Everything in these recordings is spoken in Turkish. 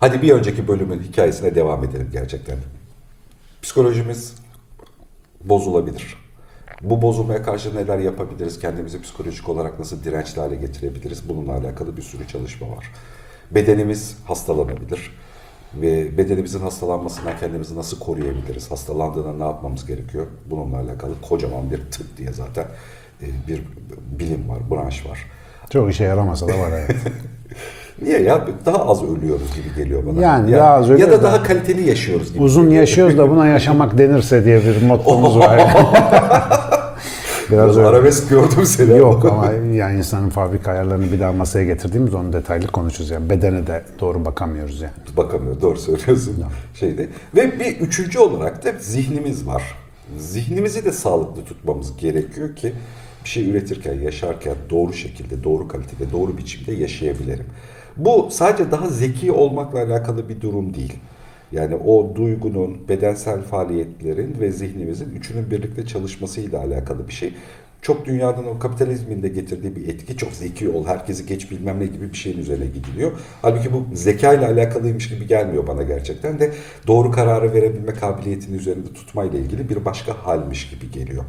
Hadi bir önceki bölümün hikayesine devam edelim gerçekten. Psikolojimiz bozulabilir. Bu bozulmaya karşı neler yapabiliriz? Kendimizi psikolojik olarak nasıl dirençli hale getirebiliriz? Bununla alakalı bir sürü çalışma var. Bedenimiz hastalanabilir. Ve bedenimizin hastalanmasından kendimizi nasıl koruyabiliriz? Hastalandığında ne yapmamız gerekiyor? Bununla alakalı kocaman bir tıp diye zaten e, bir bilim var, branş var. Çok işe yaramasa da var evet. Niye ya? Daha az ölüyoruz gibi geliyor bana. Yani ya, daha az Ya ölüyoruz da da- daha kaliteli yaşıyoruz gibi. Uzun geliyor. yaşıyoruz da buna yaşamak denirse diye bir mottomuz var. Biraz Biraz öyle. arabesk gördüm seni. Yok ama yani insanın fabrika ayarlarını bir daha masaya getirdiğimiz onu detaylı konuşuruz. Yani bedene de doğru bakamıyoruz yani. Bakamıyor. Doğru söylüyorsun. Şeyde. Ve bir üçüncü olarak da zihnimiz var. Zihnimizi de sağlıklı tutmamız gerekiyor ki bir şey üretirken, yaşarken doğru şekilde, doğru kalitede, doğru biçimde yaşayabilirim. Bu sadece daha zeki olmakla alakalı bir durum değil. Yani o duygunun, bedensel faaliyetlerin ve zihnimizin üçünün birlikte çalışmasıyla alakalı bir şey. Çok dünyadan o kapitalizmin de getirdiği bir etki çok zeki ol, herkesi geç bilmem ne gibi bir şeyin üzerine gidiliyor. Halbuki bu zeka ile alakalıymış gibi gelmiyor bana gerçekten de doğru kararı verebilme kabiliyetini üzerinde tutmayla ilgili bir başka halmiş gibi geliyor.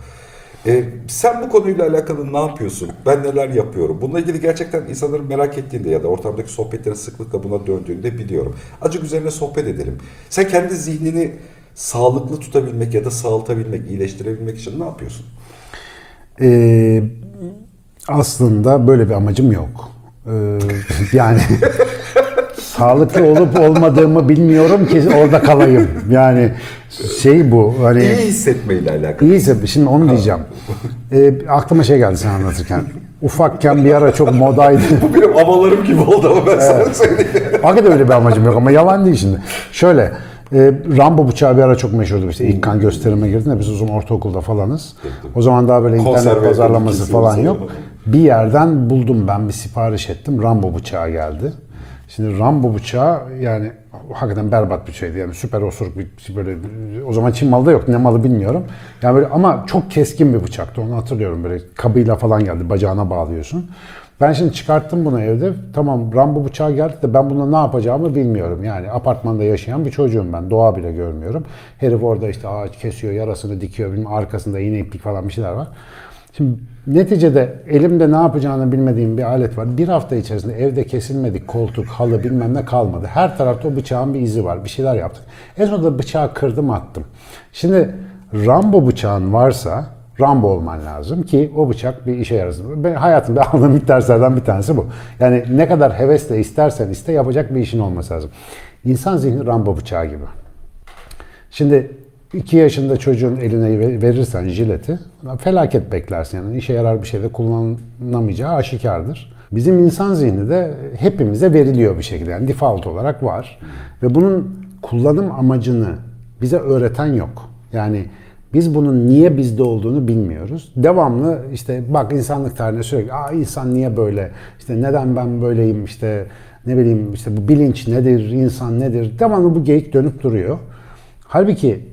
Ee, sen bu konuyla alakalı ne yapıyorsun? Ben neler yapıyorum? Bununla ilgili gerçekten insanların merak ettiğinde ya da ortamdaki sohbetlerin sıklıkla buna döndüğünde biliyorum. Azıcık üzerine sohbet edelim. Sen kendi zihnini sağlıklı tutabilmek ya da sağaltabilmek, iyileştirebilmek için ne yapıyorsun? Ee, aslında böyle bir amacım yok. Ee, yani sağlıklı olup olmadığımı bilmiyorum ki orada kalayım. Yani şey bu hani İyi hissetmeyle alakalı. iyiyse şimdi onu diyeceğim. Ee, aklıma şey geldi sen anlatırken. Ufakken bir ara çok modaydı. Bu benim havalarım gibi oldu ama ben sana söyleyeyim. Hakikaten öyle bir amacım yok ama yalan değil şimdi. Şöyle, e, Rambo bıçağı bir ara çok meşhurdu işte. İlk kan gösterime girdiğinde biz uzun ortaokulda falanız. O zaman daha böyle internet Konserve pazarlaması bilgisi falan yok. Bir yerden buldum ben bir sipariş ettim. Rambo bıçağı geldi. Şimdi Rambo bıçağı yani hakikaten berbat bir şeydi. Yani süper osuruk bir böyle o zaman Çin malı da yok. Ne malı bilmiyorum. Yani böyle ama çok keskin bir bıçaktı. Onu hatırlıyorum böyle kabıyla falan geldi. Bacağına bağlıyorsun. Ben şimdi çıkarttım bunu evde. Tamam Rambo bıçağı geldi de ben bununla ne yapacağımı bilmiyorum. Yani apartmanda yaşayan bir çocuğum ben. Doğa bile görmüyorum. Herif orada işte ağaç kesiyor, yarasını dikiyor. Bilmem arkasında iğne iplik falan bir şeyler var. Şimdi neticede elimde ne yapacağını bilmediğim bir alet var. Bir hafta içerisinde evde kesilmedik koltuk, halı bilmem ne kalmadı. Her tarafta o bıçağın bir izi var. Bir şeyler yaptık. En sonunda bıçağı kırdım attım. Şimdi Rambo bıçağın varsa Rambo olman lazım ki o bıçak bir işe yarasın. Ben hayatımda aldığım ilk derslerden bir tanesi bu. Yani ne kadar hevesle istersen iste yapacak bir işin olması lazım. İnsan zihni Rambo bıçağı gibi. Şimdi 2 yaşında çocuğun eline ve- verirsen jileti felaket beklersin. Yani işe yarar bir şeyde kullanılamayacağı aşikardır. Bizim insan zihni de hepimize veriliyor bir şekilde. Yani default olarak var. Ve bunun kullanım amacını bize öğreten yok. Yani biz bunun niye bizde olduğunu bilmiyoruz. Devamlı işte bak insanlık tarihine sürekli Aa, insan niye böyle işte neden ben böyleyim işte ne bileyim işte bu bilinç nedir, insan nedir devamlı bu geyik dönüp duruyor. Halbuki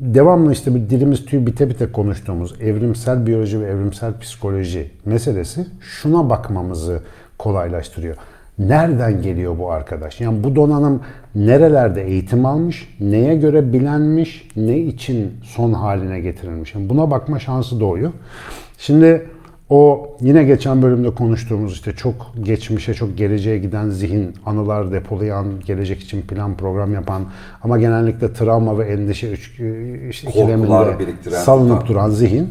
devamlı işte bir dilimiz tüy bite bite konuştuğumuz evrimsel biyoloji ve evrimsel psikoloji meselesi şuna bakmamızı kolaylaştırıyor. Nereden geliyor bu arkadaş? Yani bu donanım nerelerde eğitim almış, neye göre bilenmiş, ne için son haline getirilmiş? Yani buna bakma şansı doğuyor. Şimdi o yine geçen bölümde konuştuğumuz işte çok geçmişe, çok geleceğe giden zihin, anılar depolayan, gelecek için plan program yapan ama genellikle travma ve endişe üç, işte ikileminde salınıp duran zihin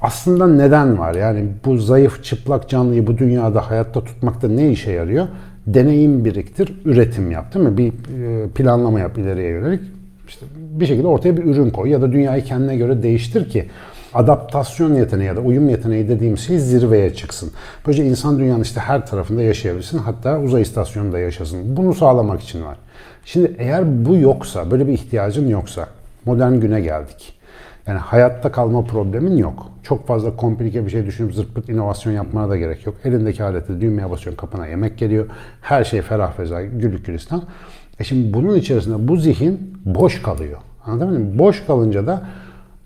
aslında neden var? Yani bu zayıf, çıplak canlıyı bu dünyada hayatta tutmakta ne işe yarıyor? Deneyim biriktir, üretim yap değil mi? Bir e, planlama yap ileriye yönelik. İşte bir şekilde ortaya bir ürün koy ya da dünyayı kendine göre değiştir ki adaptasyon yeteneği ya da uyum yeteneği dediğim şey zirveye çıksın. Böylece insan dünyanın işte her tarafında yaşayabilsin. Hatta uzay istasyonunda yaşasın. Bunu sağlamak için var. Şimdi eğer bu yoksa, böyle bir ihtiyacın yoksa modern güne geldik. Yani hayatta kalma problemin yok. Çok fazla komplike bir şey düşünüp zırt pırt inovasyon yapmana da gerek yok. Elindeki alette düğmeye basıyorsun kapına yemek geliyor. Her şey ferah feza, güllük gülistan. E şimdi bunun içerisinde bu zihin boş kalıyor. Anladın mı? Boş kalınca da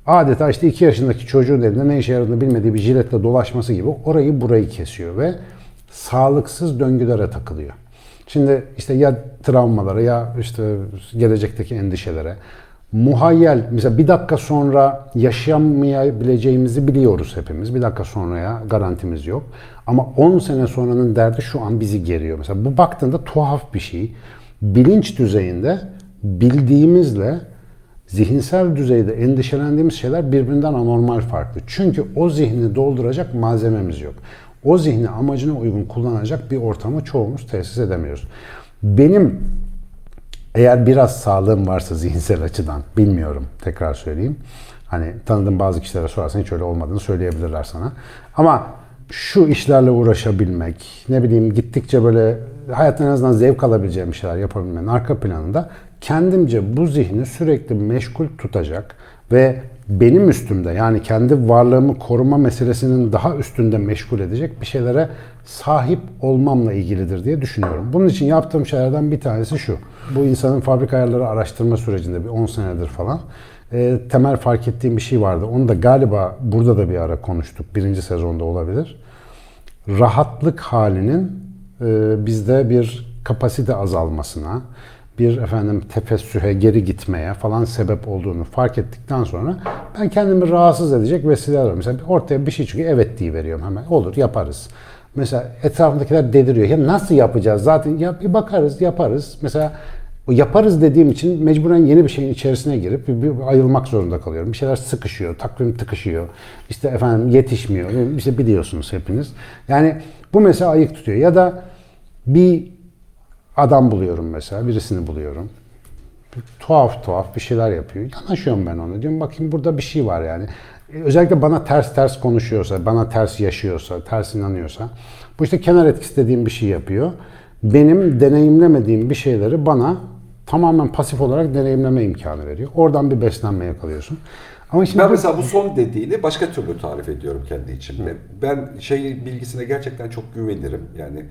adeta işte 2 yaşındaki çocuğun elinde ne işe yaradığını bilmediği bir jiletle dolaşması gibi orayı burayı kesiyor ve sağlıksız döngülere takılıyor. Şimdi işte ya travmalara ya işte gelecekteki endişelere muhayyel mesela bir dakika sonra yaşamayabileceğimizi biliyoruz hepimiz. Bir dakika sonraya garantimiz yok. Ama 10 sene sonranın derdi şu an bizi geriyor. Mesela bu baktığında tuhaf bir şey. Bilinç düzeyinde bildiğimizle zihinsel düzeyde endişelendiğimiz şeyler birbirinden anormal farklı. Çünkü o zihni dolduracak malzememiz yok. O zihni amacına uygun kullanacak bir ortamı çoğumuz tesis edemiyoruz. Benim eğer biraz sağlığım varsa zihinsel açıdan bilmiyorum tekrar söyleyeyim. Hani tanıdığım bazı kişilere sorarsan hiç öyle olmadığını söyleyebilirler sana. Ama şu işlerle uğraşabilmek, ne bileyim gittikçe böyle hayattan en azından zevk alabileceğim şeyler yapabilmenin arka planında kendimce bu zihni sürekli meşgul tutacak ve benim üstümde yani kendi varlığımı koruma meselesinin daha üstünde meşgul edecek bir şeylere sahip olmamla ilgilidir diye düşünüyorum. Bunun için yaptığım şeylerden bir tanesi şu. Bu insanın fabrika ayarları araştırma sürecinde bir 10 senedir falan e, temel fark ettiğim bir şey vardı. Onu da galiba burada da bir ara konuştuk. Birinci sezonda olabilir. Rahatlık halinin e, bizde bir kapasite azalmasına, bir efendim tefessühe, geri gitmeye falan sebep olduğunu fark ettikten sonra ben kendimi rahatsız edecek vesileler arıyorum. Mesela ortaya bir şey çıkıyor, evet diye veriyorum hemen. Olur, yaparız. Mesela etrafındakiler deliriyor. Ya nasıl yapacağız? Zaten ya bir bakarız, yaparız. Mesela o yaparız dediğim için mecburen yeni bir şeyin içerisine girip bir, bir ayılmak zorunda kalıyorum. Bir şeyler sıkışıyor, takvim tıkışıyor. İşte efendim yetişmiyor. İşte biliyorsunuz hepiniz. Yani bu mesela ayık tutuyor. Ya da bir adam buluyorum mesela, birisini buluyorum. Tuhaf tuhaf bir şeyler yapıyor. Yanaşıyorum ben ona. Diyorum bakayım burada bir şey var yani. Özellikle bana ters ters konuşuyorsa, bana ters yaşıyorsa, ters inanıyorsa. Bu işte kenar etkisi dediğim bir şey yapıyor. Benim deneyimlemediğim bir şeyleri bana tamamen pasif olarak deneyimleme imkanı veriyor. Oradan bir beslenme yakalıyorsun. Ama şimdi Ben mesela bu son dediğini başka türlü tarif ediyorum kendi içimde. Ben şey bilgisine gerçekten çok güvenirim. Yani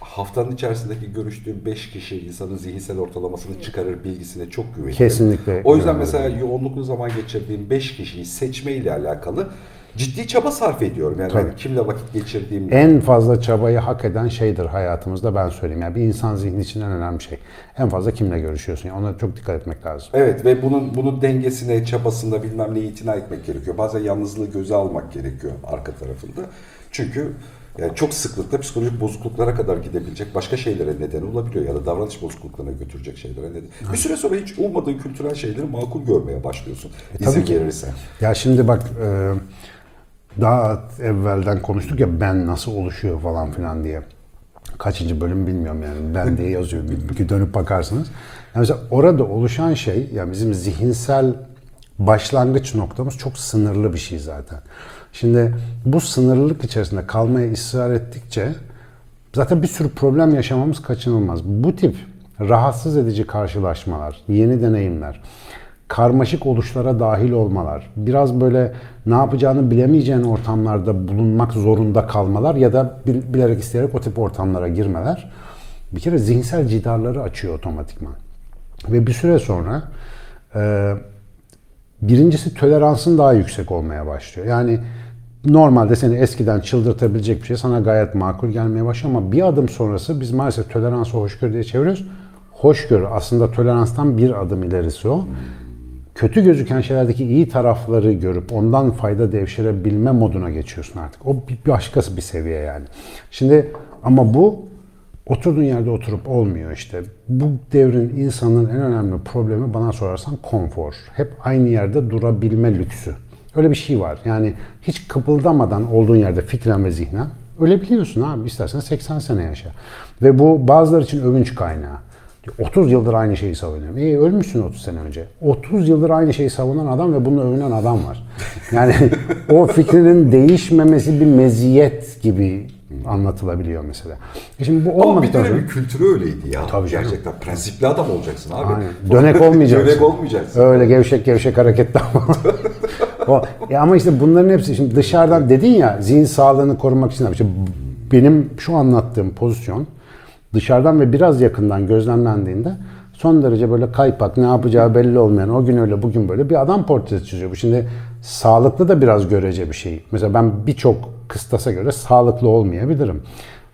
haftanın içerisindeki görüştüğüm 5 kişi insanın zihinsel ortalamasını çıkarır bilgisine çok güvenirim. Kesinlikle O yüzden mesela yoğunluklu zaman geçirdiğim 5 kişiyi seçme ile alakalı ciddi çaba sarf ediyorum. Yani hani kimle vakit geçirdiğim en fazla çabayı hak eden şeydir hayatımızda ben söyleyeyim. Yani bir insan zihni için en önemli şey. En fazla kimle görüşüyorsun. Yani ona çok dikkat etmek lazım. Evet ve bunun bunun dengesine, çabasında bilmem neye itina etmek gerekiyor. Bazen yalnızlığı göze almak gerekiyor arka tarafında. Çünkü yani çok sıklıkla psikolojik bozukluklara kadar gidebilecek başka şeylere neden olabiliyor ya da davranış bozukluklarına götürecek şeylere neden. Bir süre sonra hiç ummadığın kültürel şeyleri makul görmeye başlıyorsun. İzin E, tabii ki. verirsen. Ya şimdi bak e, daha evvelden konuştuk ya ben nasıl oluşuyor falan filan diye. Kaçıncı bölüm bilmiyorum yani ben diye yazıyor. Bir, dönüp bakarsınız. Yani mesela orada oluşan şey yani bizim zihinsel başlangıç noktamız çok sınırlı bir şey zaten. Şimdi bu sınırlılık içerisinde kalmaya ısrar ettikçe zaten bir sürü problem yaşamamız kaçınılmaz. Bu tip rahatsız edici karşılaşmalar, yeni deneyimler, karmaşık oluşlara dahil olmalar, biraz böyle ne yapacağını bilemeyeceğin ortamlarda bulunmak zorunda kalmalar ya da bil- bilerek isteyerek o tip ortamlara girmeler bir kere zihinsel cidarları açıyor otomatikman. Ve bir süre sonra birincisi toleransın daha yüksek olmaya başlıyor. Yani normalde seni eskiden çıldırtabilecek bir şey sana gayet makul gelmeye başlıyor ama bir adım sonrası biz maalesef toleransı hoşgörü diye çeviriyoruz. Hoşgörü aslında toleranstan bir adım ilerisi o. Kötü gözüken şeylerdeki iyi tarafları görüp ondan fayda devşirebilme moduna geçiyorsun artık. O bir başkası bir seviye yani. Şimdi ama bu oturduğun yerde oturup olmuyor işte. Bu devrin insanın en önemli problemi bana sorarsan konfor. Hep aynı yerde durabilme lüksü. Öyle bir şey var. Yani hiç kıpıldamadan olduğun yerde fikren ve zihnen ölebiliyorsun abi. İstersen 80 sene yaşa. Ve bu bazıları için övünç kaynağı. 30 yıldır aynı şeyi savunuyorum. İyi ölmüşsün 30 sene önce. 30 yıldır aynı şeyi savunan adam ve bununla övünen adam var. Yani o fikrinin değişmemesi bir meziyet gibi anlatılabiliyor mesela. E şimdi bu olmadıktan sonra bir kültürü öyleydi ya. Tabii canım. Gerçekten prensipli adam olacaksın abi. Aynen. dönek olmayacaksın. Dönek olmayacaksın. Öyle gevşek gevşek hareketler o, ya ama işte bunların hepsi şimdi dışarıdan dedin ya zihin sağlığını korumak için işte benim şu anlattığım pozisyon dışarıdan ve biraz yakından gözlemlendiğinde son derece böyle kaypak, ne yapacağı belli olmayan, o gün öyle bugün böyle bir adam portresi çiziyor. Bu şimdi sağlıklı da biraz görece bir şey. Mesela ben birçok kıstasa göre sağlıklı olmayabilirim.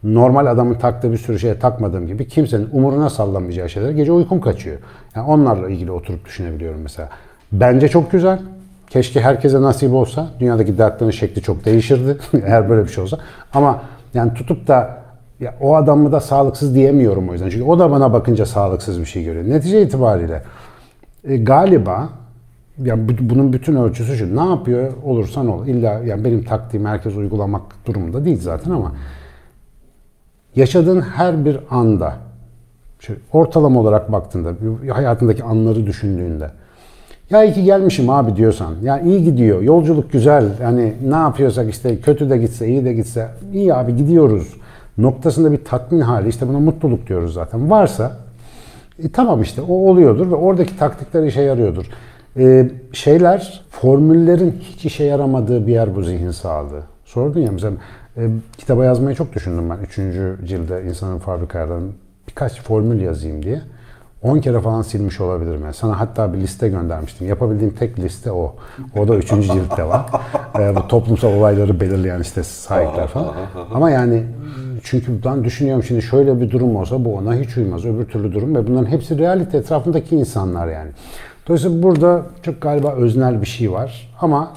normal adamın taktığı bir sürü şeye takmadığım gibi kimsenin umuruna sallamayacağı şeyler gece uykum kaçıyor. Yani onlarla ilgili oturup düşünebiliyorum mesela. Bence çok güzel. Keşke herkese nasip olsa. Dünyadaki dertlerin şekli çok değişirdi. Eğer böyle bir şey olsa. Ama yani tutup da ya o adamı da sağlıksız diyemiyorum o yüzden. Çünkü o da bana bakınca sağlıksız bir şey görüyor. Netice itibariyle e, galiba ya bu- bunun bütün ölçüsü şu. Ne yapıyor olursan ol. İlla yani benim taktiğimi herkes uygulamak durumunda değil zaten ama yaşadığın her bir anda şöyle ortalama olarak baktığında hayatındaki anları düşündüğünde ya iyi ki gelmişim abi diyorsan ya iyi gidiyor yolculuk güzel yani ne yapıyorsak işte kötü de gitse iyi de gitse iyi abi gidiyoruz noktasında bir tatmin hali işte buna mutluluk diyoruz zaten varsa e, tamam işte o oluyordur ve oradaki taktikler işe yarıyordur. E, şeyler, formüllerin hiç işe yaramadığı bir yer bu zihin sağlığı. Sordun ya mesela e, kitaba yazmayı çok düşündüm ben. Üçüncü cilde insanın fabrikalardan birkaç formül yazayım diye. 10 kere falan silmiş olabilirim. Yani sana hatta bir liste göndermiştim. Yapabildiğim tek liste o. O da üçüncü ciltte var. E, bu toplumsal olayları belirleyen işte sahipler falan. Ama yani çünkü ben düşünüyorum şimdi şöyle bir durum olsa bu ona hiç uymaz. Öbür türlü durum ve bunların hepsi realite etrafındaki insanlar yani. Dolayısıyla burada çok galiba öznel bir şey var. Ama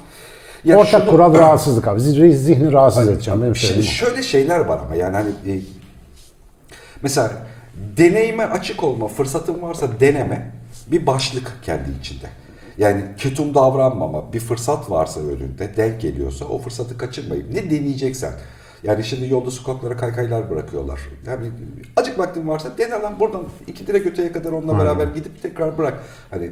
Ya ortak şunu- kural rahatsızlık abi. Zihni, rahatsız edeceğim. Benim Şimdi söylediğim o. şöyle şeyler var ama yani hani e, mesela deneyime açık olma fırsatın varsa deneme bir başlık kendi içinde. Yani ketum davranmama bir fırsat varsa önünde denk geliyorsa o fırsatı kaçırmayıp ne deneyeceksen. Yani şimdi yolda sokaklara kaykaylar bırakıyorlar. Yani acık vaktin varsa dene lan buradan iki direk öteye kadar onunla beraber gidip tekrar bırak. Hani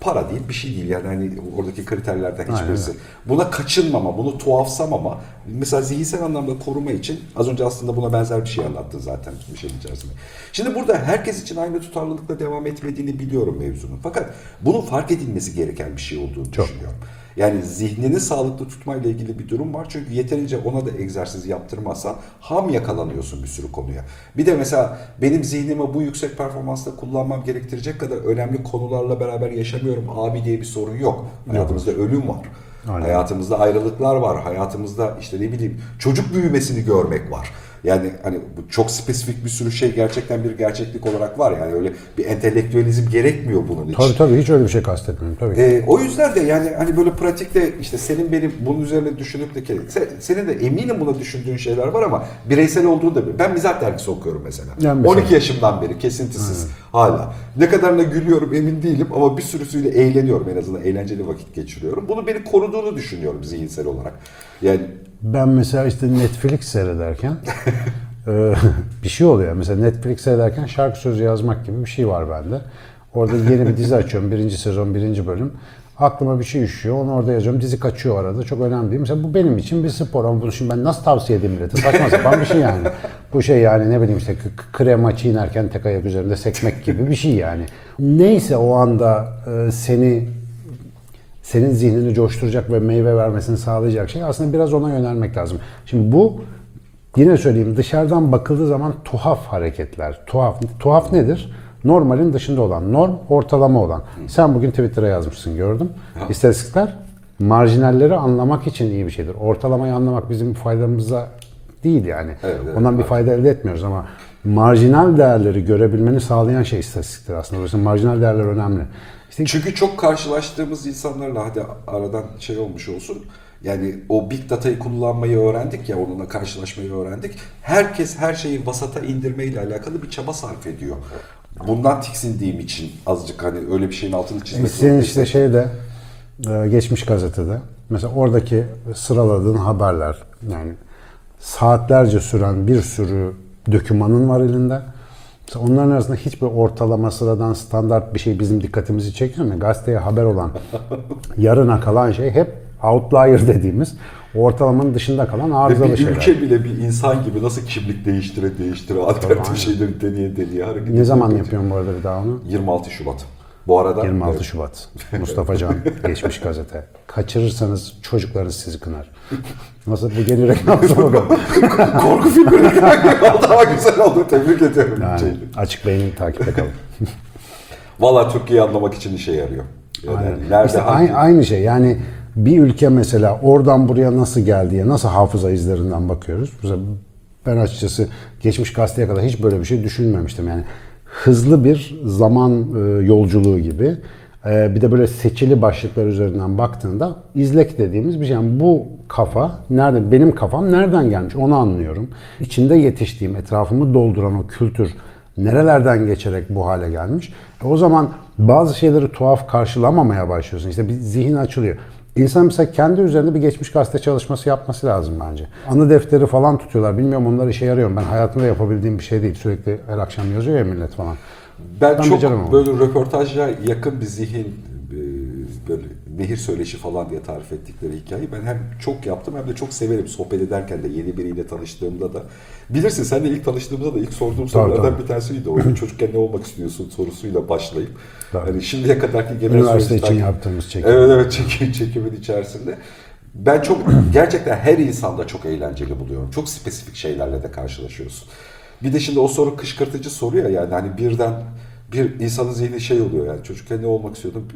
para değil bir şey değil yani hani oradaki kriterlerden hiçbirisi. Buna kaçınmama, bunu tuhafsamama. Mesela zihinsel anlamda koruma için az önce aslında buna benzer bir şey anlattın zaten bir şeyin içerisinde. Şimdi burada herkes için aynı tutarlılıkla devam etmediğini biliyorum mevzunun. Fakat bunun fark edilmesi gereken bir şey olduğunu düşünüyorum. Yani zihnini sağlıklı tutmayla ilgili bir durum var. Çünkü yeterince ona da egzersiz yaptırmazsan ham yakalanıyorsun bir sürü konuya. Bir de mesela benim zihnimi bu yüksek performansta kullanmam gerektirecek kadar önemli konularla beraber yaşamıyorum abi diye bir sorun yok. Hayatımızda ölüm var. Aynen. Hayatımızda ayrılıklar var. Hayatımızda işte ne bileyim çocuk büyümesini görmek var. Yani hani bu çok spesifik bir sürü şey gerçekten bir gerçeklik olarak var. Yani öyle bir entelektüelizm gerekmiyor bunun için. Tabii tabii hiç öyle bir şey kastetmiyorum. Tabii. Ee, o yüzden de yani hani böyle pratikte işte senin benim bunun üzerine düşünüp de senin de eminim buna düşündüğün şeyler var ama bireysel olduğunu da bil. Ben mizah dergisi okuyorum mesela. Yani mesela. 12 yaşımdan beri kesintisiz hala. Ne kadarına gülüyorum emin değilim ama bir sürüsüyle eğleniyorum en azından eğlenceli vakit geçiriyorum. Bunu beni koruduğunu düşünüyorum zihinsel olarak. Yani Ben mesela işte Netflix seyrederken e, bir şey oluyor. Mesela Netflix seyrederken şarkı sözü yazmak gibi bir şey var bende. Orada yeni bir dizi açıyorum. Birinci sezon, birinci bölüm. Aklıma bir şey düşüyor. Onu orada yazıyorum. Dizi kaçıyor arada. Çok önemli değil. Mesela bu benim için bir spor. Ama bunu şimdi ben nasıl tavsiye edeyim millete? Saçma sapan bir şey yani. Bu şey yani ne bileyim işte krema çiğnerken tek ayak üzerinde sekmek gibi bir şey yani. Neyse o anda e, seni senin zihnini coşturacak ve meyve vermesini sağlayacak şey aslında biraz ona yönelmek lazım. Şimdi bu yine söyleyeyim dışarıdan bakıldığı zaman tuhaf hareketler. Tuhaf tuhaf nedir? Normalin dışında olan, norm ortalama olan. Sen bugün Twitter'a yazmışsın gördüm. İstatistikler marjinalleri anlamak için iyi bir şeydir. Ortalamayı anlamak bizim faydamıza değil yani. Evet, evet, Ondan bir fayda elde etmiyoruz ama marjinal değerleri görebilmeni sağlayan şey istatistiktir aslında. Dolayısıyla marjinal değerler önemli. İşte Çünkü çok karşılaştığımız insanlarla hadi aradan şey olmuş olsun. Yani o big data'yı kullanmayı öğrendik ya onunla karşılaşmayı öğrendik. Herkes her şeyi vasata indirmeyle alakalı bir çaba sarf ediyor. Bundan tiksindiğim için azıcık hani öyle bir şeyin altını çizmek Senin işte şeyde e, geçmiş gazetede mesela oradaki sıraladığın haberler yani saatlerce süren bir sürü dokümanın var elinde. Mesela onların arasında hiçbir ortalama sıradan standart bir şey bizim dikkatimizi çekiyor mu? Gazeteye haber olan yarına kalan şey hep outlier dediğimiz ortalamanın dışında kalan arızalı bir şeyler. ülke bile bir insan gibi nasıl kimlik değiştire değiştire alternatif şeyleri deneye deneye hareket Ne zaman ediyor. yapıyorsun bu arada bir daha onu? 26 Şubat. Bu arada 26 evet, Şubat. Mustafa Can geçmiş gazete. Kaçırırsanız çocuklarınız sizi kınar. Nasıl bu yeni reklam sloganı? korku filmi daha güzel oldu. Tebrik ediyorum. Yani Şeydi. açık beyni takipte kalın. Valla Türkiye'yi anlamak için işe yarıyor. Yani nerede İşte hangi- aynı şey yani bir ülke mesela oradan buraya nasıl geldiye, nasıl hafıza izlerinden bakıyoruz. Mesela Ben açıkçası geçmiş gazeteye kadar hiç böyle bir şey düşünmemiştim. Yani hızlı bir zaman e, yolculuğu gibi. E, bir de böyle seçili başlıklar üzerinden baktığında izlek dediğimiz bir şey. Yani bu kafa nerede benim kafam nereden gelmiş onu anlıyorum. İçinde yetiştiğim, etrafımı dolduran o kültür nerelerden geçerek bu hale gelmiş. E, o zaman bazı şeyleri tuhaf karşılamamaya başlıyorsun. İşte bir zihin açılıyor. İnsan mesela kendi üzerinde bir geçmiş gazete çalışması yapması lazım bence. Anı defteri falan tutuyorlar. Bilmiyorum onlar işe yarıyor mu? Ben hayatımda yapabildiğim bir şey değil. Sürekli her akşam yazıyor ya millet falan. Ben, Ben çok böyle röportajla yakın bir zihin böyle nehir söyleşi falan diye tarif ettikleri hikayeyi ben hem çok yaptım hem de çok severim sohbet ederken de yeni biriyle tanıştığımda da. Bilirsin seninle ilk tanıştığımda da ilk sorduğum sorulardan tabii. bir tanesiydi. O çocukken ne olmak istiyorsun sorusuyla başlayıp. Tabii. Hani şimdiye kadarki genel Üniversite için yaptığımız çekim. Evet evet çekim, çekimin içerisinde. Ben çok gerçekten her insanda çok eğlenceli buluyorum. Çok spesifik şeylerle de karşılaşıyorsun. Bir de şimdi o soru kışkırtıcı soru ya yani hani birden bir insanın zihni şey oluyor yani çocukken ne olmak istiyordum.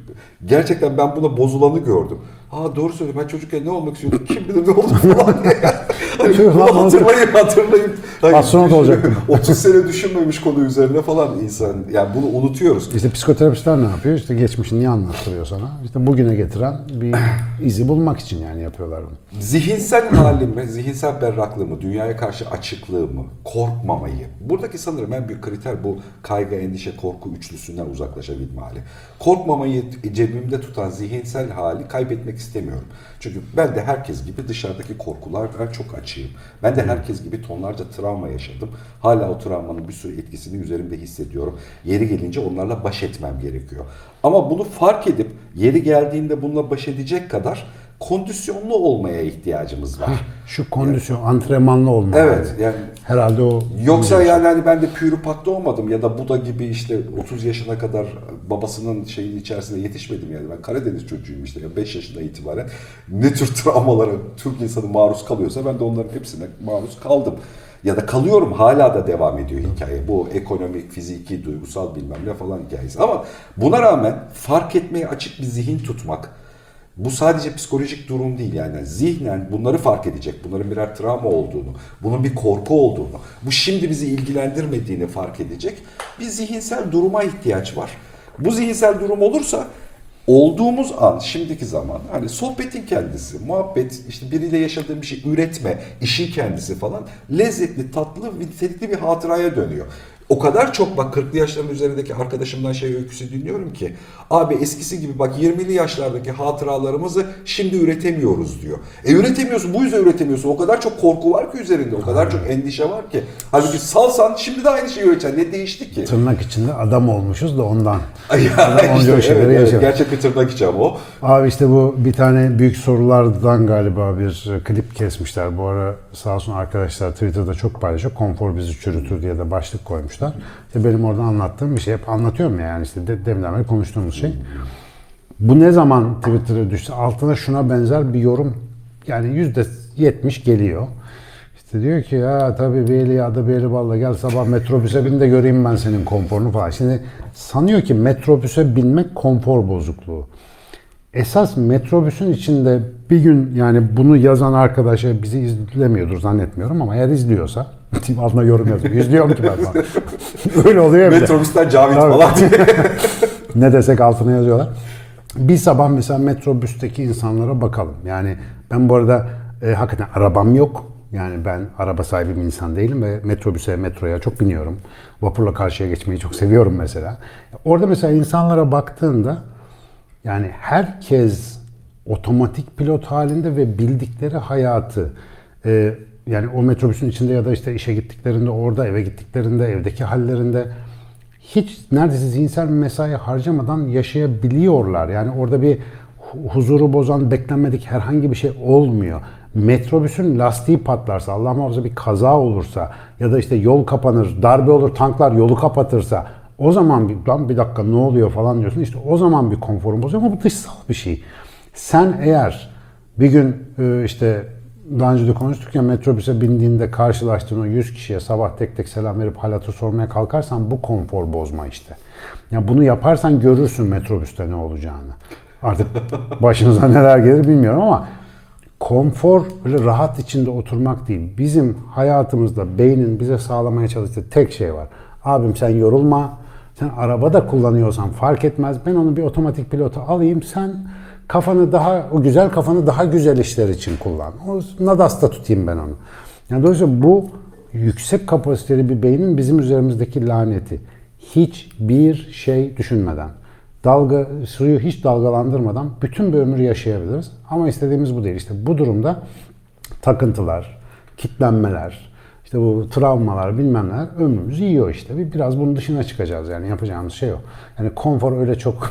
Gerçekten ben buna bozulanı gördüm. Ha doğru söylüyor ben çocukken ne olmak istiyordum kim bilir ne oldu falan diye. Hani hatırlayıp hatırlayıp. Hani Astronot olacaktım. 30 sene düşünmemiş konu üzerine falan insan. Yani bunu unutuyoruz. İşte psikoterapistler ne yapıyor? İşte geçmişini niye anlattırıyor sana? İşte bugüne getiren bir izi bulmak için yani yapıyorlar bunu. Zihinsel halimi, zihinsel berraklığımı, dünyaya karşı açıklığımı, korkmamayı. Buradaki sanırım en büyük kriter bu kaygı, endişe, korku üçlüsünden uzaklaşabilme hali. Korkmamayı cebimde tutan zihinsel hali kaybetmek istemiyorum. Çünkü ben de herkes gibi dışarıdaki korkulardan çok açığım. Ben de herkes gibi tonlarca travma yaşadım. Hala o travmanın bir sürü etkisini üzerimde hissediyorum. Yeri gelince onlarla baş etmem gerekiyor. Ama bunu fark edip yeri geldiğinde bununla baş edecek kadar kondisyonlu olmaya ihtiyacımız var. Şu kondisyon, antrenmanlı olma. Evet yani Herhalde o Yoksa yani hani ben de pürüpak doğmadım ya da Buda gibi işte 30 yaşına kadar babasının şeyin içerisinde yetişmedim yani. Ben Karadeniz çocuğuyum işte ya 5 yaşından itibaren ne tür travmalara Türk insanı maruz kalıyorsa ben de onların hepsine maruz kaldım. Ya da kalıyorum hala da devam ediyor hikaye. Bu ekonomik, fiziki, duygusal bilmem ne falan hikayesi. Ama buna rağmen fark etmeye açık bir zihin tutmak, bu sadece psikolojik durum değil yani zihnen bunları fark edecek, bunların birer travma olduğunu, bunun bir korku olduğunu, bu şimdi bizi ilgilendirmediğini fark edecek bir zihinsel duruma ihtiyaç var. Bu zihinsel durum olursa olduğumuz an, şimdiki zaman hani sohbetin kendisi, muhabbet, işte biriyle yaşadığın bir şey üretme, işin kendisi falan lezzetli, tatlı, nitelikli bir hatıraya dönüyor. O kadar çok bak 40'lı yaşların üzerindeki arkadaşımdan şey öyküsü dinliyorum ki abi eskisi gibi bak 20'li yaşlardaki hatıralarımızı şimdi üretemiyoruz diyor. E üretemiyorsun bu yüzden üretemiyorsun. O kadar çok korku var ki üzerinde. O kadar çok endişe var ki. Halbuki salsan şimdi de aynı şeyi üreteceksin. Ne değişti ki? tırnak içinde adam olmuşuz da ondan. Ya işte, evet, evet, gerçek bir tırnak içi ama o. Abi işte bu bir tane büyük sorulardan galiba bir klip kesmişler. Bu ara sağ olsun arkadaşlar Twitter'da çok paylaşıyor. Konfor bizi çürütür diye de başlık koymuşlar. İşte benim orada anlattığım bir şey. Hep anlatıyorum ya yani işte de, deminden konuştuğumuz şey. Bu ne zaman Twitter'a düştü? Altına şuna benzer bir yorum yani yüzde yetmiş geliyor. İşte diyor ki ya tabii Beyli ya da Beyli Balla gel sabah metrobüse bin de göreyim ben senin konforunu falan. Şimdi sanıyor ki metrobüse binmek konfor bozukluğu. Esas metrobüsün içinde bir gün yani bunu yazan arkadaşa bizi izlemiyordur zannetmiyorum ama eğer izliyorsa altına yorum yazıyor. İzliyorum ki ben falan. Öyle oluyor de. Metrobüsten Cavit Tabii. falan diye. ne desek altına yazıyorlar. Bir sabah mesela metrobüsteki insanlara bakalım. Yani ben bu arada e, hakikaten arabam yok. Yani ben araba sahibi bir insan değilim ve metrobüse, metroya çok biniyorum. Vapurla karşıya geçmeyi çok seviyorum mesela. Orada mesela insanlara baktığında yani herkes otomatik pilot halinde ve bildikleri hayatı e, yani o metrobüsün içinde ya da işte işe gittiklerinde orada eve gittiklerinde evdeki hallerinde hiç neredeyse zihinsel bir mesai harcamadan yaşayabiliyorlar. Yani orada bir hu- huzuru bozan beklenmedik herhangi bir şey olmuyor. Metrobüsün lastiği patlarsa, Allah muhafaza bir kaza olursa ya da işte yol kapanır, darbe olur, tanklar yolu kapatırsa o zaman bir, bir dakika ne oluyor falan diyorsun. İşte o zaman bir konforun bozuyor ama bu dışsal bir şey. Sen eğer bir gün e, işte daha önce de konuştuk ya metrobüse bindiğinde karşılaştığın o 100 kişiye sabah tek tek selam verip hal hatır sormaya kalkarsan bu konfor bozma işte. Ya bunu yaparsan görürsün metrobüste ne olacağını. Artık başınıza neler gelir bilmiyorum ama konfor böyle rahat içinde oturmak değil. Bizim hayatımızda beynin bize sağlamaya çalıştığı tek şey var. Abim sen yorulma. Sen araba da kullanıyorsan fark etmez. Ben onu bir otomatik pilota alayım. Sen kafanı daha, o güzel kafanı daha güzel işler için kullan. O Nadas'ta tutayım ben onu. Yani dolayısıyla bu yüksek kapasiteli bir beynin bizim üzerimizdeki laneti. Hiçbir şey düşünmeden, dalga suyu hiç dalgalandırmadan bütün bir ömür yaşayabiliriz. Ama istediğimiz bu değil. İşte bu durumda takıntılar, kitlenmeler, işte bu travmalar bilmem neler ömrümüzü yiyor işte. Bir- Biraz bunun dışına çıkacağız yani yapacağımız şey o. Yani konfor öyle çok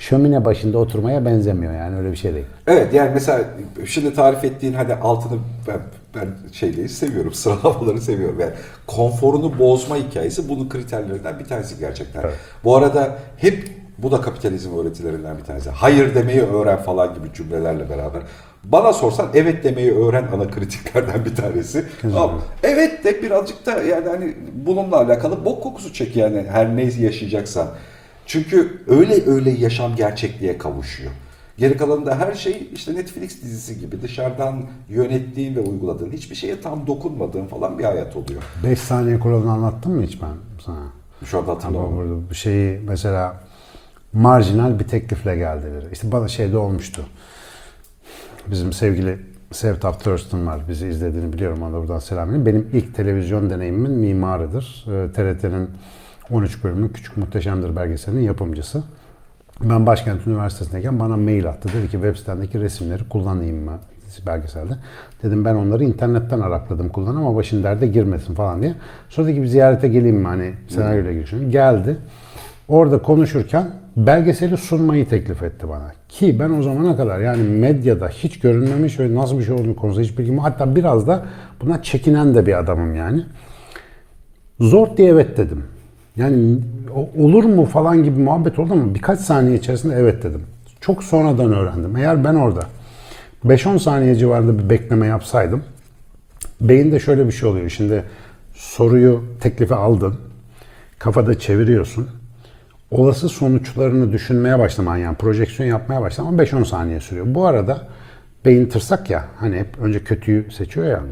şömine başında oturmaya benzemiyor yani öyle bir şey değil. Evet yani mesela şimdi tarif ettiğin hani altını ben, ben şeyleri seviyorum, sıralamaları seviyorum. Yani konforunu bozma hikayesi bunun kriterlerinden bir tanesi gerçekten. Bu arada hep bu da kapitalizm öğretilerinden bir tanesi. Hayır demeyi öğren falan gibi cümlelerle beraber. Bana sorsan evet demeyi öğren ana kritiklerden bir tanesi. Ama evet de birazcık da yani hani bununla alakalı bok kokusu çek yani her neyse yaşayacaksan. Çünkü öyle öyle yaşam gerçekliğe kavuşuyor. Geri kalanında her şey işte Netflix dizisi gibi dışarıdan yönettiğin ve uyguladığın hiçbir şeye tam dokunmadığın falan bir hayat oluyor. 5 saniye kuralını anlattım mı hiç ben sana? Şu anda hatırlamıyorum. bir şeyi mesela marjinal bir teklifle geldi biri. İşte bana şeyde olmuştu. Bizim sevgili Sevtap Thurston var. Bizi izlediğini biliyorum. Ona da buradan selam vereyim. Benim ilk televizyon deneyimimin mimarıdır. Ee, TRT'nin 13 bölümlük Küçük Muhteşemdir belgeselinin yapımcısı. Ben Başkent Üniversitesi'ndeyken bana mail attı. Dedi ki web sitendeki resimleri kullanayım mı belgeselde. Dedim ben onları internetten arakladım kullan ama başın derde girmesin falan diye. Sonra dedi ki bir ziyarete geleyim mi hani senaryoyla görüşelim. Geldi. Orada konuşurken belgeseli sunmayı teklif etti bana. Ki ben o zamana kadar yani medyada hiç görünmemiş ve nasıl bir şey olduğunu konusunda hiç bilgim. Hatta biraz da buna çekinen de bir adamım yani. Zor diye evet dedim. Yani olur mu falan gibi muhabbet oldu ama birkaç saniye içerisinde evet dedim. Çok sonradan öğrendim. Eğer ben orada 5-10 saniye civarında bir bekleme yapsaydım beyinde şöyle bir şey oluyor. Şimdi soruyu, teklifi aldın. Kafada çeviriyorsun. Olası sonuçlarını düşünmeye başlaman yani projeksiyon yapmaya başlaman 5-10 saniye sürüyor. Bu arada beyin tırsak ya hani hep önce kötüyü seçiyor ya.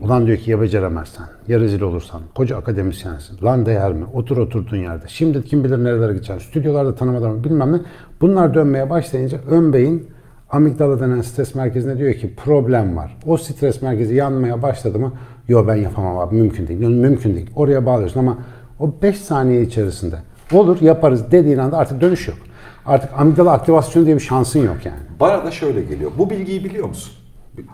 Ulan diyor ki ya beceremezsen, ya rezil olursan, koca akademisyensin, lan değer mi, otur oturduğun yerde. Şimdi kim bilir nerelere gideceksin, stüdyolarda tanımadan bilmem ne. Bunlar dönmeye başlayınca ön beyin amigdala denen stres merkezine diyor ki problem var. O stres merkezi yanmaya başladı mı? Yo ben yapamam abi mümkün değil. Mümkün değil. Oraya bağlıyorsun ama o 5 saniye içerisinde olur yaparız dediğin anda artık dönüş yok. Artık amigdala aktivasyonu diye bir şansın yok yani. Bana da şöyle geliyor. Bu bilgiyi biliyor musun?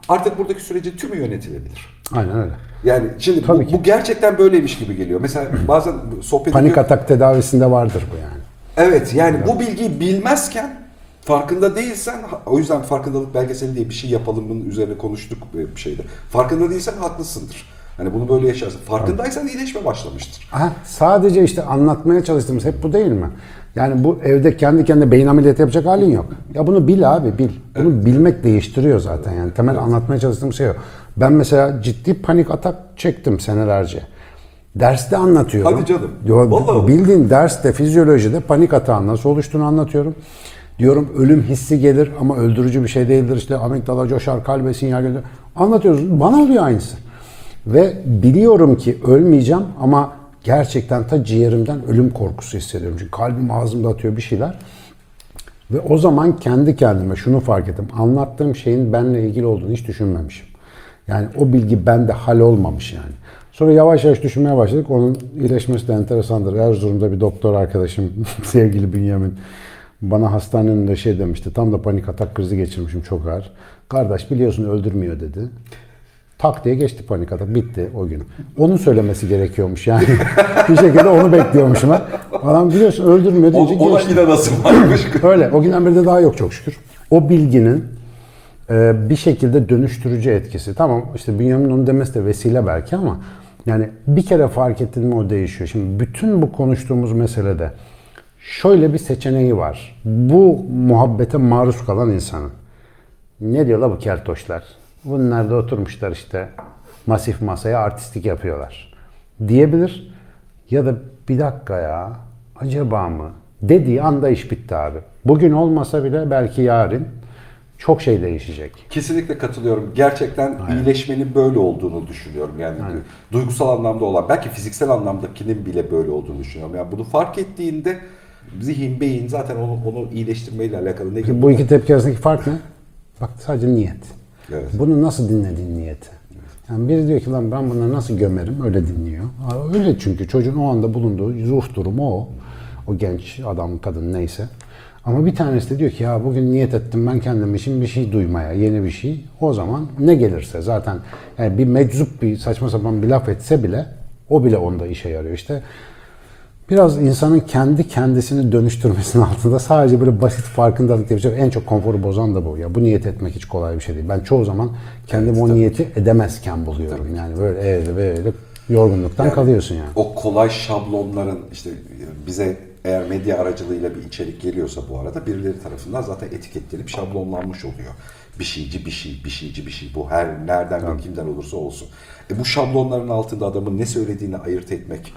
Artık buradaki süreci tümü yönetilebilir. Aynen öyle. Yani şimdi Tabii bu, ki. bu gerçekten böyleymiş gibi geliyor. Mesela bazen sohbet Panik ediyor- atak tedavisinde vardır bu yani. Evet yani bu bilgiyi bilmezken farkında değilsen o yüzden farkındalık belgeseli diye bir şey yapalımın üzerine konuştuk bir şeyde. Farkında değilsen haklısındır. Hani bunu böyle yaşarsın. Farkındaysan iyileşme başlamıştır. Aha, sadece işte anlatmaya çalıştığımız hep bu değil mi? Yani bu evde kendi kendine beyin ameliyatı yapacak halin yok. Ya bunu bil abi bil. Bunu bilmek değiştiriyor zaten yani. Temel anlatmaya çalıştığım şey o. Ben mesela ciddi panik atak çektim senelerce. Derste anlatıyorum. Hadi canım. Yo, Vallahi. bildiğin derste fizyolojide panik atağın nasıl oluştuğunu anlatıyorum. Diyorum ölüm hissi gelir ama öldürücü bir şey değildir. İşte amigdala coşar, kalbe sinyal gelir. Anlatıyoruz. Bana oluyor aynısı. Ve biliyorum ki ölmeyeceğim ama gerçekten ta ciğerimden ölüm korkusu hissediyorum. Çünkü kalbim ağzımda atıyor bir şeyler. Ve o zaman kendi kendime şunu fark ettim. Anlattığım şeyin benimle ilgili olduğunu hiç düşünmemişim. Yani o bilgi bende hal olmamış yani. Sonra yavaş yavaş düşünmeye başladık. Onun iyileşmesi de enteresandır. Erzurum'da bir doktor arkadaşım, sevgili Bünyamin, bana hastanenin önünde şey demişti. Tam da panik atak krizi geçirmişim çok ağır. Kardeş biliyorsun öldürmüyor dedi. Tak diye geçti panik atak. Bitti o gün. Onun söylemesi gerekiyormuş yani. bir şekilde onu bekliyormuşum. ben. Adam biliyorsun öldürmüyor O, deyince ona geçti. yine nasıl varmış? Öyle. O günden beri de daha yok çok şükür. O bilginin e, bir şekilde dönüştürücü etkisi. Tamam işte Bünyamin onu demesi de vesile belki ama yani bir kere fark ettin mi o değişiyor. Şimdi bütün bu konuştuğumuz meselede şöyle bir seçeneği var. Bu muhabbete maruz kalan insanın. Ne diyorlar bu keltoşlar? Bunlar da oturmuşlar işte masif masaya artistik yapıyorlar. Diyebilir. Ya da bir dakika ya acaba mı? Dediği anda iş bitti abi. Bugün olmasa bile belki yarın çok şey değişecek. Kesinlikle katılıyorum. Gerçekten iyileşmenin böyle olduğunu düşünüyorum. Yani duygusal anlamda olan, belki fiziksel anlamdakinin bile böyle olduğunu düşünüyorum. Yani bunu fark ettiğinde zihin, beyin zaten onu, onu iyileştirmeyle alakalı ne gibi? Bu iki tepki arasındaki fark ne? Bak sadece niyet. Evet. Bunu nasıl dinlediğin niyeti. Yani biri diyor ki lan ben bunları nasıl gömerim öyle dinliyor. Öyle çünkü çocuğun o anda bulunduğu ruh durumu o. O genç adam, kadın neyse. Ama bir tanesi de diyor ki ya bugün niyet ettim ben kendim için bir şey duymaya, yeni bir şey. O zaman ne gelirse zaten yani bir meczup bir saçma sapan bir laf etse bile o bile onda işe yarıyor. İşte Biraz insanın kendi kendisini dönüştürmesinin altında sadece böyle basit farkındalık diye bir şey. En çok konforu bozan da bu. Ya bu niyet etmek hiç kolay bir şey değil. Ben çoğu zaman kendimi o niyeti edemezken buluyorum. Yani böyle evde böyle yorgunluktan Yani kalıyorsun yani. O kolay şablonların işte bize eğer medya aracılığıyla bir içerik geliyorsa bu arada birileri tarafından zaten etiketlenip şablonlanmış oluyor. Bir şeyci bir şey, bir şeyci bir şey. Bu her nereden ve kimden olursa olsun. E bu şablonların altında adamın ne söylediğini ayırt etmek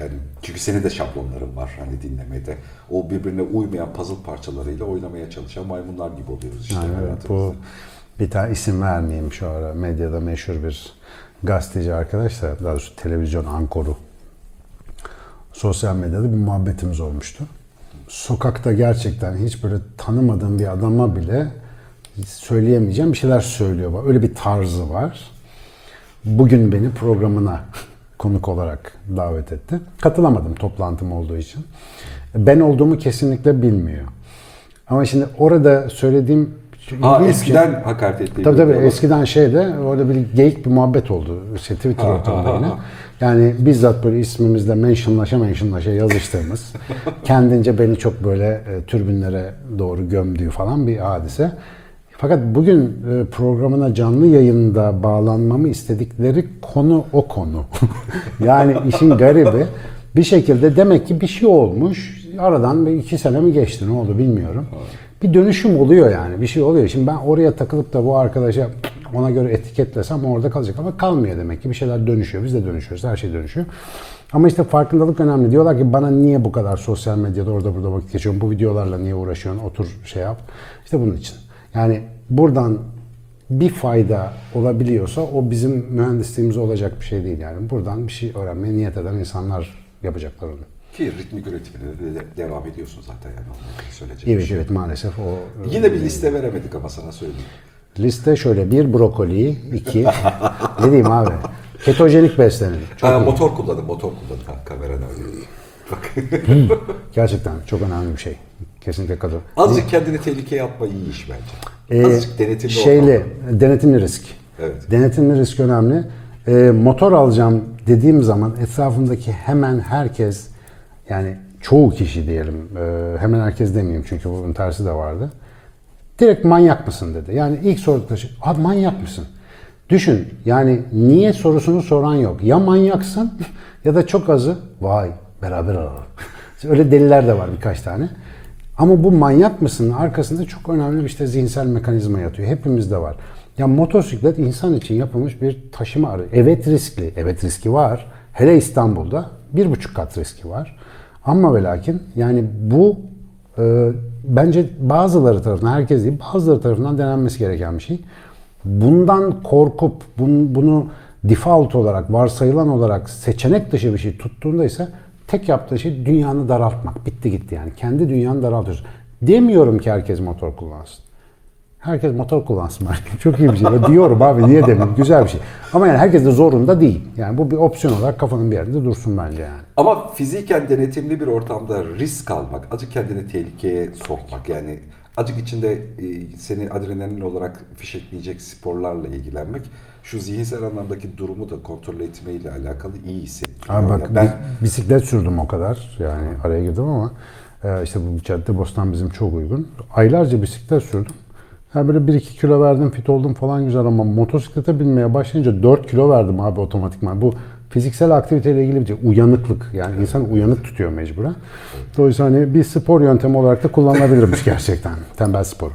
yani çünkü senin de şablonların var hani dinlemede. O birbirine uymayan puzzle parçalarıyla oynamaya çalışan maymunlar gibi oluyoruz işte Yani evet, bu bir tane isim vermeyeyim şu ara. Medyada meşhur bir gazeteci arkadaş da daha doğrusu televizyon ankoru. Sosyal medyada bir muhabbetimiz olmuştu. Sokakta gerçekten hiç böyle tanımadığım bir adama bile söyleyemeyeceğim bir şeyler söylüyor. Öyle bir tarzı var. Bugün beni programına konuk olarak davet etti. Katılamadım toplantım olduğu için. Ben olduğumu kesinlikle bilmiyor. Ama şimdi orada söylediğim Ha eskiden hakaret ettiği Tabii tabii biliyorlar. eskiden şeyde orada bir geyik bir muhabbet oldu. İşte Twitter ortamında yine. Yani bizzat böyle ismimizle mentionlaşa mentionlaşa yazıştığımız, kendince beni çok böyle e, türbinlere doğru gömdüğü falan bir hadise. Fakat bugün e, programına canlı yayında bağlanmamı istedikleri konu o konu. yani işin garibi bir şekilde demek ki bir şey olmuş. Aradan bir iki sene mi geçti ne oldu bilmiyorum. Bir dönüşüm oluyor yani bir şey oluyor. Şimdi ben oraya takılıp da bu arkadaşa ona göre etiketlesem orada kalacak ama kalmıyor demek ki bir şeyler dönüşüyor. Biz de dönüşüyoruz her şey dönüşüyor. Ama işte farkındalık önemli. Diyorlar ki bana niye bu kadar sosyal medyada orada burada vakit geçiyorsun? Bu videolarla niye uğraşıyorsun? Otur şey yap. İşte bunun için. Yani buradan bir fayda olabiliyorsa o bizim mühendisliğimize olacak bir şey değil yani. Buradan bir şey öğrenmeye niyet eden insanlar yapacaklar onu. Ki ritmik üretimine de devam ediyorsun zaten yani söyleyecek. Evet evet maalesef o Yine bir liste veremedik ama sana söyleyeyim. liste şöyle bir brokoli, iki ne diyeyim abi ketojenik beslenin. Çok Ha, iyi. motor kullanın, motor kullanın. Ha, öyle. Bak. Gerçekten çok önemli bir şey. Kesinlikle kadın. Azıcık kendini tehlikeye atma iyi iş bence. Ee, Azıcık denetimli şeyli, ortamda. denetimli risk. Evet. Denetimli risk önemli. Ee, motor alacağım dediğim zaman etrafımdaki hemen herkes yani çoğu kişi diyelim e, hemen herkes demeyeyim çünkü bunun tersi de vardı. Direkt manyak mısın dedi. Yani ilk sordukları şey abi manyak mısın? Düşün yani niye sorusunu soran yok. Ya manyaksın ya da çok azı vay beraber alalım. Öyle deliler de var birkaç tane. Ama bu manyak mısının arkasında çok önemli bir işte zihinsel mekanizma yatıyor. Hepimizde var. Ya motosiklet insan için yapılmış bir taşıma aracı. Evet riskli. Evet riski var. Hele İstanbul'da bir buçuk kat riski var. Ama ve lakin yani bu e, bence bazıları tarafından, herkes değil bazıları tarafından denenmesi gereken bir şey. Bundan korkup bunu, bunu default olarak, varsayılan olarak seçenek dışı bir şey tuttuğunda ise tek yaptığı şey dünyanı daraltmak. Bitti gitti yani. Kendi dünyanı daraltıyorsun. Demiyorum ki herkes motor kullansın. Herkes motor kullansın. Çok iyi bir şey. Diyorum abi niye demeyeyim. Güzel bir şey. Ama yani herkes de zorunda değil. Yani bu bir opsiyon olarak kafanın bir yerinde dursun bence yani. Ama fiziken denetimli bir ortamda risk almak, azıcık kendini tehlikeye sokmak yani azıcık içinde e, seni adrenalin olarak fişekleyecek sporlarla ilgilenmek şu zihinsel anlamdaki durumu da kontrol etmeyle alakalı iyi hissettiriyor. Abi bak Yani ben bi- bisiklet sürdüm o kadar. Yani araya girdim ama e, işte bu cadde bostan bizim çok uygun. Aylarca bisiklet sürdüm. Yani böyle 1-2 kilo verdim, fit oldum falan güzel ama motosiklete binmeye başlayınca 4 kilo verdim abi otomatikman. Bu fiziksel aktiviteyle ilgili bir şey. Uyanıklık. Yani insan uyanık tutuyor mecburen. Dolayısıyla hani bir spor yöntemi olarak da kullanılabilirmiş gerçekten. Tembel sporu.